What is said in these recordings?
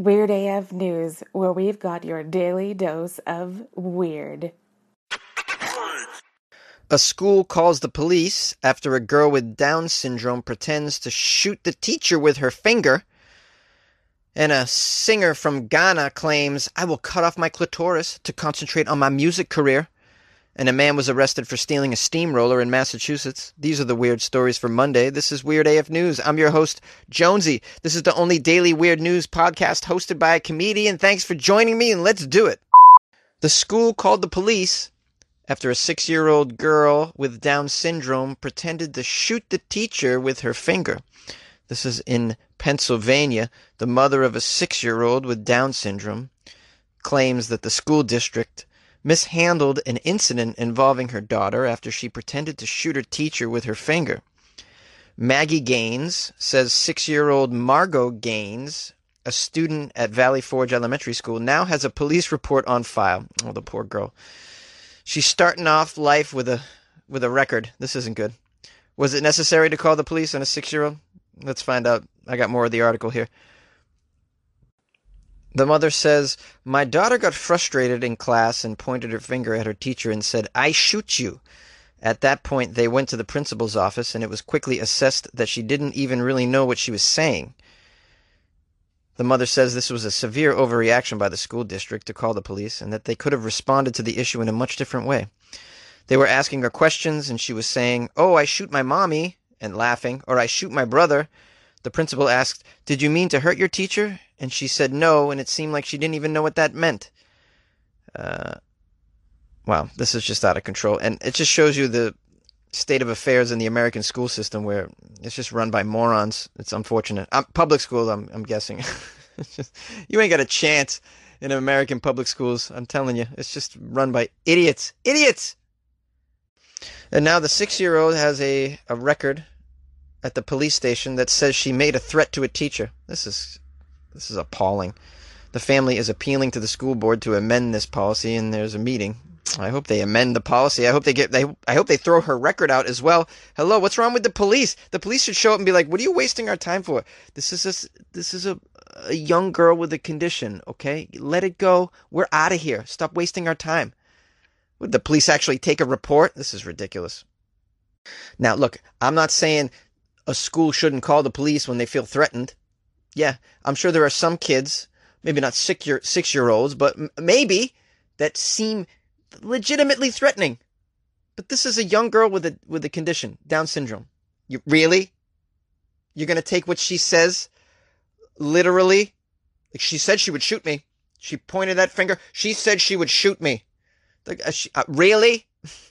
Weird AF News, where we've got your daily dose of weird. A school calls the police after a girl with Down syndrome pretends to shoot the teacher with her finger. And a singer from Ghana claims, I will cut off my clitoris to concentrate on my music career. And a man was arrested for stealing a steamroller in Massachusetts. These are the weird stories for Monday. This is Weird AF News. I'm your host, Jonesy. This is the only daily weird news podcast hosted by a comedian. Thanks for joining me, and let's do it. The school called the police after a six year old girl with Down syndrome pretended to shoot the teacher with her finger. This is in Pennsylvania. The mother of a six year old with Down syndrome claims that the school district mishandled an incident involving her daughter after she pretended to shoot her teacher with her finger. Maggie Gaines says six year old Margot Gaines, a student at Valley Forge Elementary School, now has a police report on file. Oh, the poor girl. She's starting off life with a with a record. This isn't good. Was it necessary to call the police on a six year old? Let's find out. I got more of the article here. The mother says, My daughter got frustrated in class and pointed her finger at her teacher and said, I shoot you. At that point, they went to the principal's office, and it was quickly assessed that she didn't even really know what she was saying. The mother says this was a severe overreaction by the school district to call the police and that they could have responded to the issue in a much different way. They were asking her questions and she was saying, Oh, I shoot my mommy, and laughing, or I shoot my brother. The principal asked, Did you mean to hurt your teacher? And she said no, and it seemed like she didn't even know what that meant. Uh, wow, this is just out of control. And it just shows you the state of affairs in the American school system where it's just run by morons. It's unfortunate. Um, public schools, I'm, I'm guessing. just, you ain't got a chance in American public schools. I'm telling you, it's just run by idiots. Idiots! And now the six year old has a, a record at the police station that says she made a threat to a teacher. This is this is appalling. The family is appealing to the school board to amend this policy and there's a meeting I hope they amend the policy. I hope they get they I hope they throw her record out as well. Hello, what's wrong with the police? The police should show up and be like, "What are you wasting our time for? This is a, this is a a young girl with a condition, okay? Let it go. We're out of here. Stop wasting our time." Would the police actually take a report? This is ridiculous. Now, look, I'm not saying a school shouldn't call the police when they feel threatened. Yeah, I'm sure there are some kids, maybe not six year six year olds, but m- maybe that seem legitimately threatening. But this is a young girl with a with a condition, Down syndrome. You really? You're gonna take what she says literally? Like she said she would shoot me. She pointed that finger. She said she would shoot me. Like, uh, she, uh, really?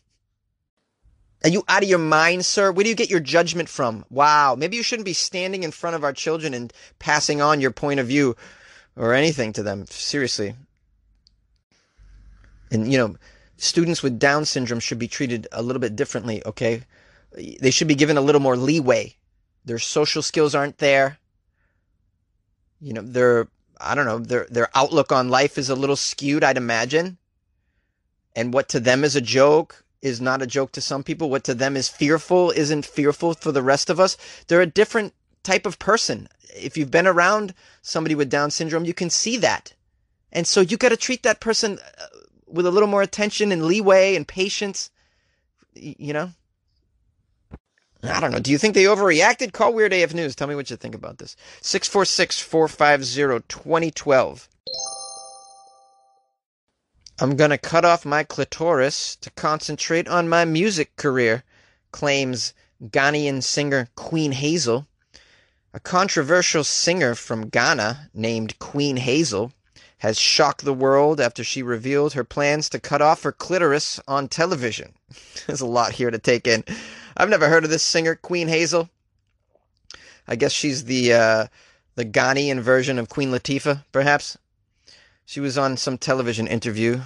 Are you out of your mind, sir? Where do you get your judgment from? Wow. Maybe you shouldn't be standing in front of our children and passing on your point of view or anything to them. Seriously. And, you know, students with Down syndrome should be treated a little bit differently, okay? They should be given a little more leeway. Their social skills aren't there. You know, their, I don't know, their, their outlook on life is a little skewed, I'd imagine. And what to them is a joke is not a joke to some people. What to them is fearful isn't fearful for the rest of us. They're a different type of person. If you've been around somebody with Down syndrome, you can see that. And so you got to treat that person uh, with a little more attention and leeway and patience, you know? I don't know. Do you think they overreacted? Call Weird AF News. Tell me what you think about this. 646 450 2012. I'm to cut off my clitoris to concentrate on my music career, claims Ghanaian singer Queen Hazel. A controversial singer from Ghana named Queen Hazel has shocked the world after she revealed her plans to cut off her clitoris on television. There's a lot here to take in. I've never heard of this singer, Queen Hazel. I guess she's the uh, the Ghanaian version of Queen Latifah, perhaps. She was on some television interview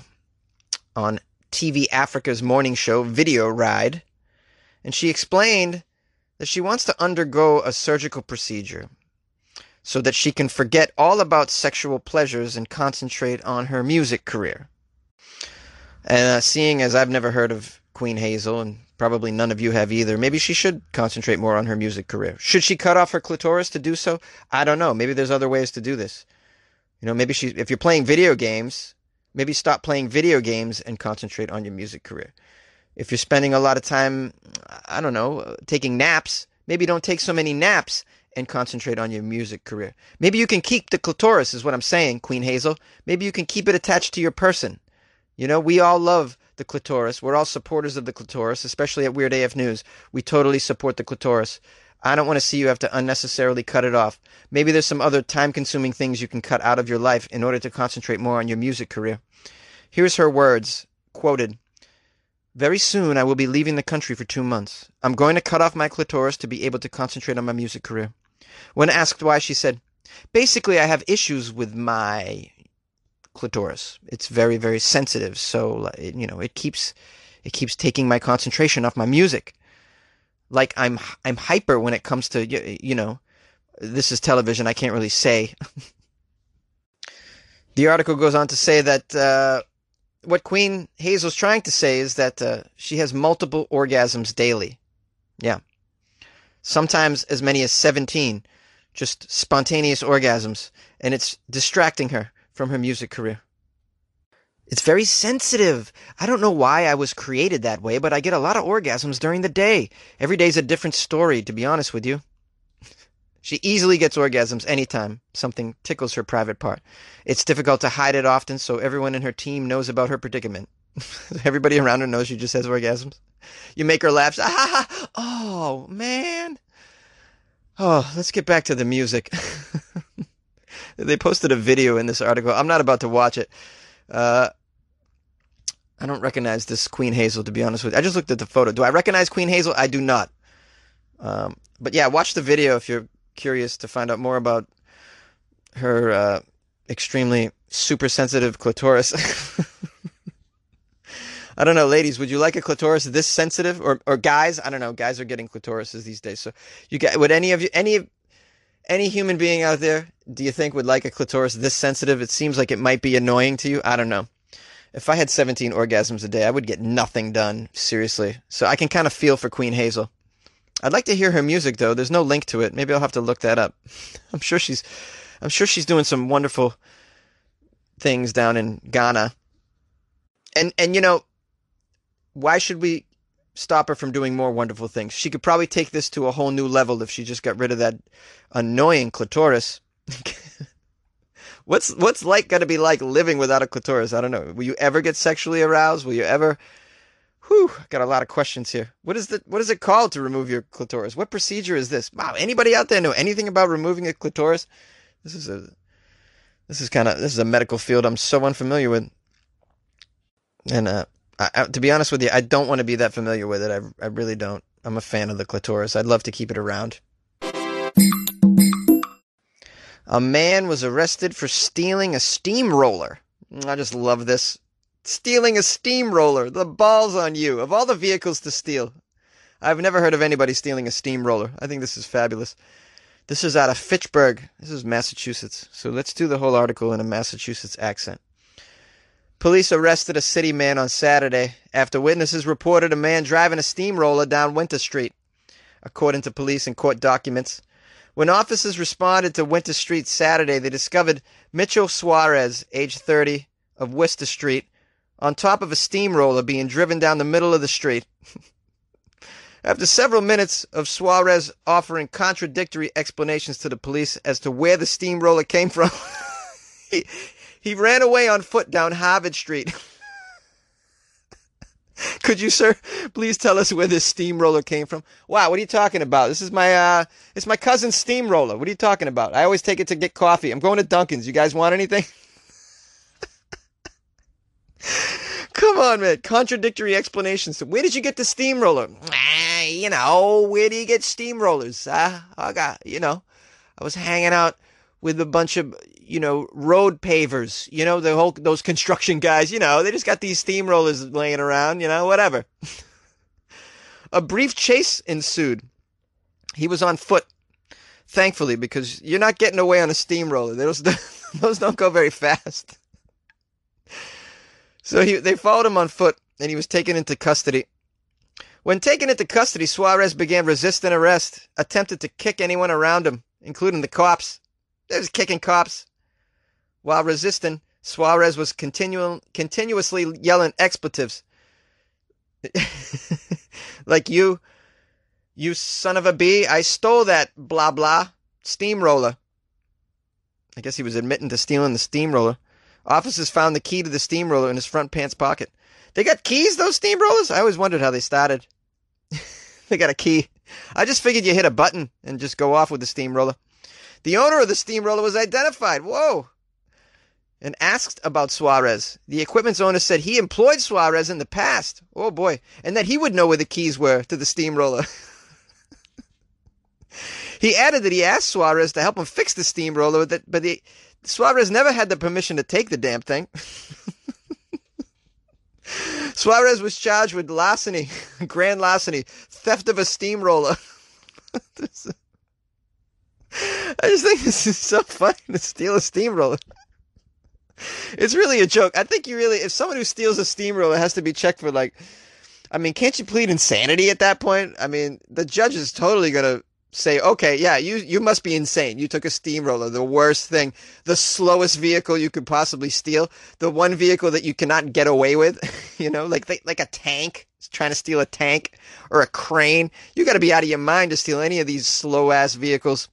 on TV Africa's morning show, Video Ride, and she explained that she wants to undergo a surgical procedure so that she can forget all about sexual pleasures and concentrate on her music career. And uh, seeing as I've never heard of Queen Hazel, and probably none of you have either, maybe she should concentrate more on her music career. Should she cut off her clitoris to do so? I don't know. Maybe there's other ways to do this. You know, maybe she, if you're playing video games, maybe stop playing video games and concentrate on your music career. If you're spending a lot of time, I don't know, taking naps, maybe don't take so many naps and concentrate on your music career. Maybe you can keep the clitoris, is what I'm saying, Queen Hazel. Maybe you can keep it attached to your person. You know, we all love the clitoris. We're all supporters of the clitoris, especially at Weird AF News. We totally support the clitoris. I don't want to see you have to unnecessarily cut it off. Maybe there's some other time consuming things you can cut out of your life in order to concentrate more on your music career. Here's her words, quoted Very soon I will be leaving the country for two months. I'm going to cut off my clitoris to be able to concentrate on my music career. When asked why, she said, Basically, I have issues with my clitoris. It's very, very sensitive, so you know it keeps it keeps taking my concentration off my music like I'm I'm hyper when it comes to you know this is television I can't really say. the article goes on to say that uh, what Queen Hazel's trying to say is that uh, she has multiple orgasms daily. Yeah. Sometimes as many as 17 just spontaneous orgasms and it's distracting her from her music career. It's very sensitive. I don't know why I was created that way, but I get a lot of orgasms during the day. Every day's a different story, to be honest with you. She easily gets orgasms anytime something tickles her private part. It's difficult to hide it often, so everyone in her team knows about her predicament. Everybody around her knows she just has orgasms. You make her laugh. Ah, oh, man. Oh, let's get back to the music. they posted a video in this article. I'm not about to watch it. Uh, I don't recognize this Queen Hazel, to be honest with you. I just looked at the photo. Do I recognize Queen Hazel? I do not. Um, but yeah, watch the video if you're curious to find out more about her uh, extremely super sensitive clitoris. I don't know, ladies, would you like a clitoris this sensitive, or or guys? I don't know. Guys are getting clitorises these days. So you get would any of you any any human being out there do you think would like a clitoris this sensitive? It seems like it might be annoying to you. I don't know. If I had 17 orgasms a day, I would get nothing done, seriously. So I can kind of feel for Queen Hazel. I'd like to hear her music though. There's no link to it. Maybe I'll have to look that up. I'm sure she's I'm sure she's doing some wonderful things down in Ghana. And and you know, why should we stop her from doing more wonderful things? She could probably take this to a whole new level if she just got rid of that annoying clitoris. what's what's like going to be like living without a clitoris? I don't know. Will you ever get sexually aroused? Will you ever? Whew, got a lot of questions here. What is the what is it called to remove your clitoris? What procedure is this? Wow, anybody out there know anything about removing a clitoris? This is a this is kind of this is a medical field I'm so unfamiliar with. And uh, I, I, to be honest with you, I don't want to be that familiar with it. I I really don't. I'm a fan of the clitoris. I'd love to keep it around. A man was arrested for stealing a steamroller. Mm, I just love this. Stealing a steamroller. The balls on you. Of all the vehicles to steal. I've never heard of anybody stealing a steamroller. I think this is fabulous. This is out of Fitchburg. This is Massachusetts. So let's do the whole article in a Massachusetts accent. Police arrested a city man on Saturday after witnesses reported a man driving a steamroller down Winter Street. According to police and court documents, when officers responded to Winter Street Saturday, they discovered Mitchell Suarez, age 30, of Worcester Street, on top of a steamroller being driven down the middle of the street. After several minutes of Suarez offering contradictory explanations to the police as to where the steamroller came from, he, he ran away on foot down Harvard Street. Could you, sir, please tell us where this steamroller came from? Wow, what are you talking about? This is my uh it's my cousin's steamroller. What are you talking about? I always take it to get coffee. I'm going to Dunkin's. You guys want anything? Come on, man. Contradictory explanations. Where did you get the steamroller? Ah, you know, where do you get steamrollers? Uh, I got, you know, I was hanging out with a bunch of you know road pavers you know the whole those construction guys you know they just got these steamrollers laying around you know whatever. A brief chase ensued. He was on foot thankfully because you're not getting away on a steamroller. Those those don't go very fast. So he, they followed him on foot and he was taken into custody. When taken into custody suarez began resisting arrest attempted to kick anyone around him including the cops they was kicking cops. while resisting, Suarez was continual, continuously yelling expletives. like you, you son of a bee, I stole that blah blah steamroller. I guess he was admitting to stealing the steamroller. Officers found the key to the steamroller in his front pants pocket. They got keys, those steamrollers? I always wondered how they started. they got a key. I just figured you hit a button and just go off with the steamroller. The owner of the steamroller was identified. Whoa. And asked about Suarez. The equipment's owner said he employed Suarez in the past. Oh boy. And that he would know where the keys were to the steamroller. he added that he asked Suarez to help him fix the steamroller, but the, Suarez never had the permission to take the damn thing. Suarez was charged with larceny, grand larceny, theft of a steamroller. I just think this is so funny to steal a steamroller. It's really a joke. I think you really, if someone who steals a steamroller has to be checked for like, I mean, can't you plead insanity at that point? I mean, the judge is totally gonna say, okay, yeah, you you must be insane. You took a steamroller, the worst thing, the slowest vehicle you could possibly steal, the one vehicle that you cannot get away with, you know, like like a tank, trying to steal a tank or a crane. You got to be out of your mind to steal any of these slow ass vehicles.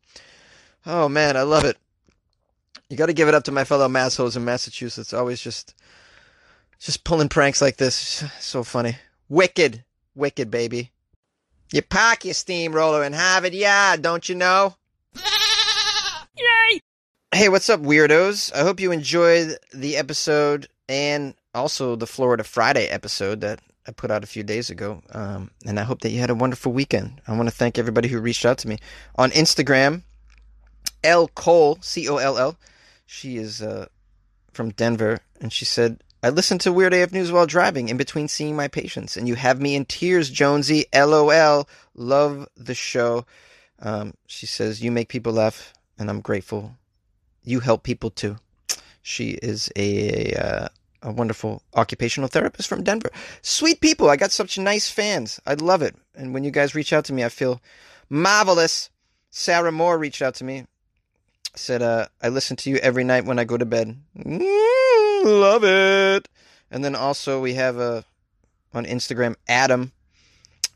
Oh man, I love it. You got to give it up to my fellow massholes in Massachusetts. Always just just pulling pranks like this. So funny. Wicked. Wicked, baby. You park your steamroller in Harvard Yard, don't you know? Yay! Hey, what's up, weirdos? I hope you enjoyed the episode and also the Florida Friday episode that I put out a few days ago. Um, and I hope that you had a wonderful weekend. I want to thank everybody who reached out to me on Instagram. L Cole, C O L L. She is uh, from Denver, and she said, I listen to Weird AF News while driving in between seeing my patients, and you have me in tears, Jonesy. LOL. Love the show. Um, she says, You make people laugh, and I'm grateful. You help people too. She is a, a, a wonderful occupational therapist from Denver. Sweet people. I got such nice fans. I love it. And when you guys reach out to me, I feel marvelous. Sarah Moore reached out to me. Said, uh, I listen to you every night when I go to bed. Mm, love it. And then also we have a on Instagram, Adam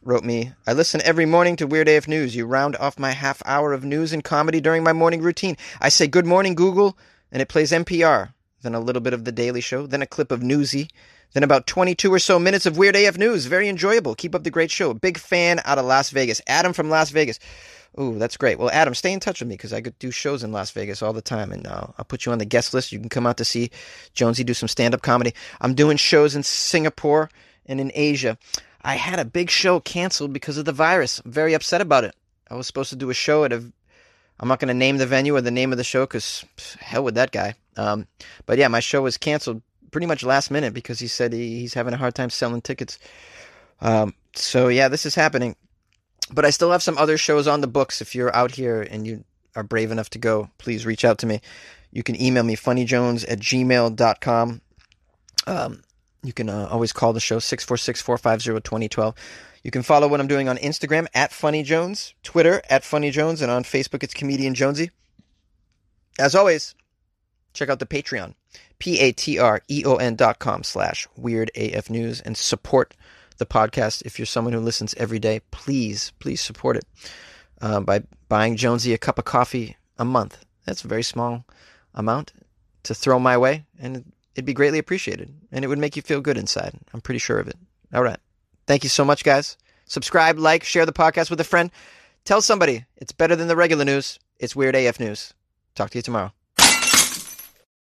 wrote me, I listen every morning to Weird AF News. You round off my half hour of news and comedy during my morning routine. I say, Good morning, Google, and it plays NPR. Then a little bit of The Daily Show, then a clip of Newsy, then about 22 or so minutes of Weird AF News. Very enjoyable. Keep up the great show. Big fan out of Las Vegas. Adam from Las Vegas. Ooh, that's great. Well, Adam, stay in touch with me because I could do shows in Las Vegas all the time, and uh, I'll put you on the guest list. You can come out to see Jonesy do some stand-up comedy. I'm doing shows in Singapore and in Asia. I had a big show canceled because of the virus. I'm very upset about it. I was supposed to do a show at a. I'm not going to name the venue or the name of the show because hell with that guy. Um, but yeah, my show was canceled pretty much last minute because he said he, he's having a hard time selling tickets. Um, so yeah, this is happening but I still have some other shows on the books. If you're out here and you are brave enough to go, please reach out to me. You can email me funnyjones at gmail.com. Um, you can uh, always call the show 646 450 2012. You can follow what I'm doing on Instagram at funnyjones, Twitter at funnyjones, and on Facebook it's comedian Jonesy. As always, check out the Patreon, p-a-t-r-e-o-n dot com slash weird AF news, and support the podcast. If you're someone who listens every day, please, please support it uh, by buying Jonesy a cup of coffee a month. That's a very small amount to throw my way, and it'd be greatly appreciated. And it would make you feel good inside. I'm pretty sure of it. All right. Thank you so much, guys. Subscribe, like, share the podcast with a friend. Tell somebody it's better than the regular news. It's Weird AF News. Talk to you tomorrow.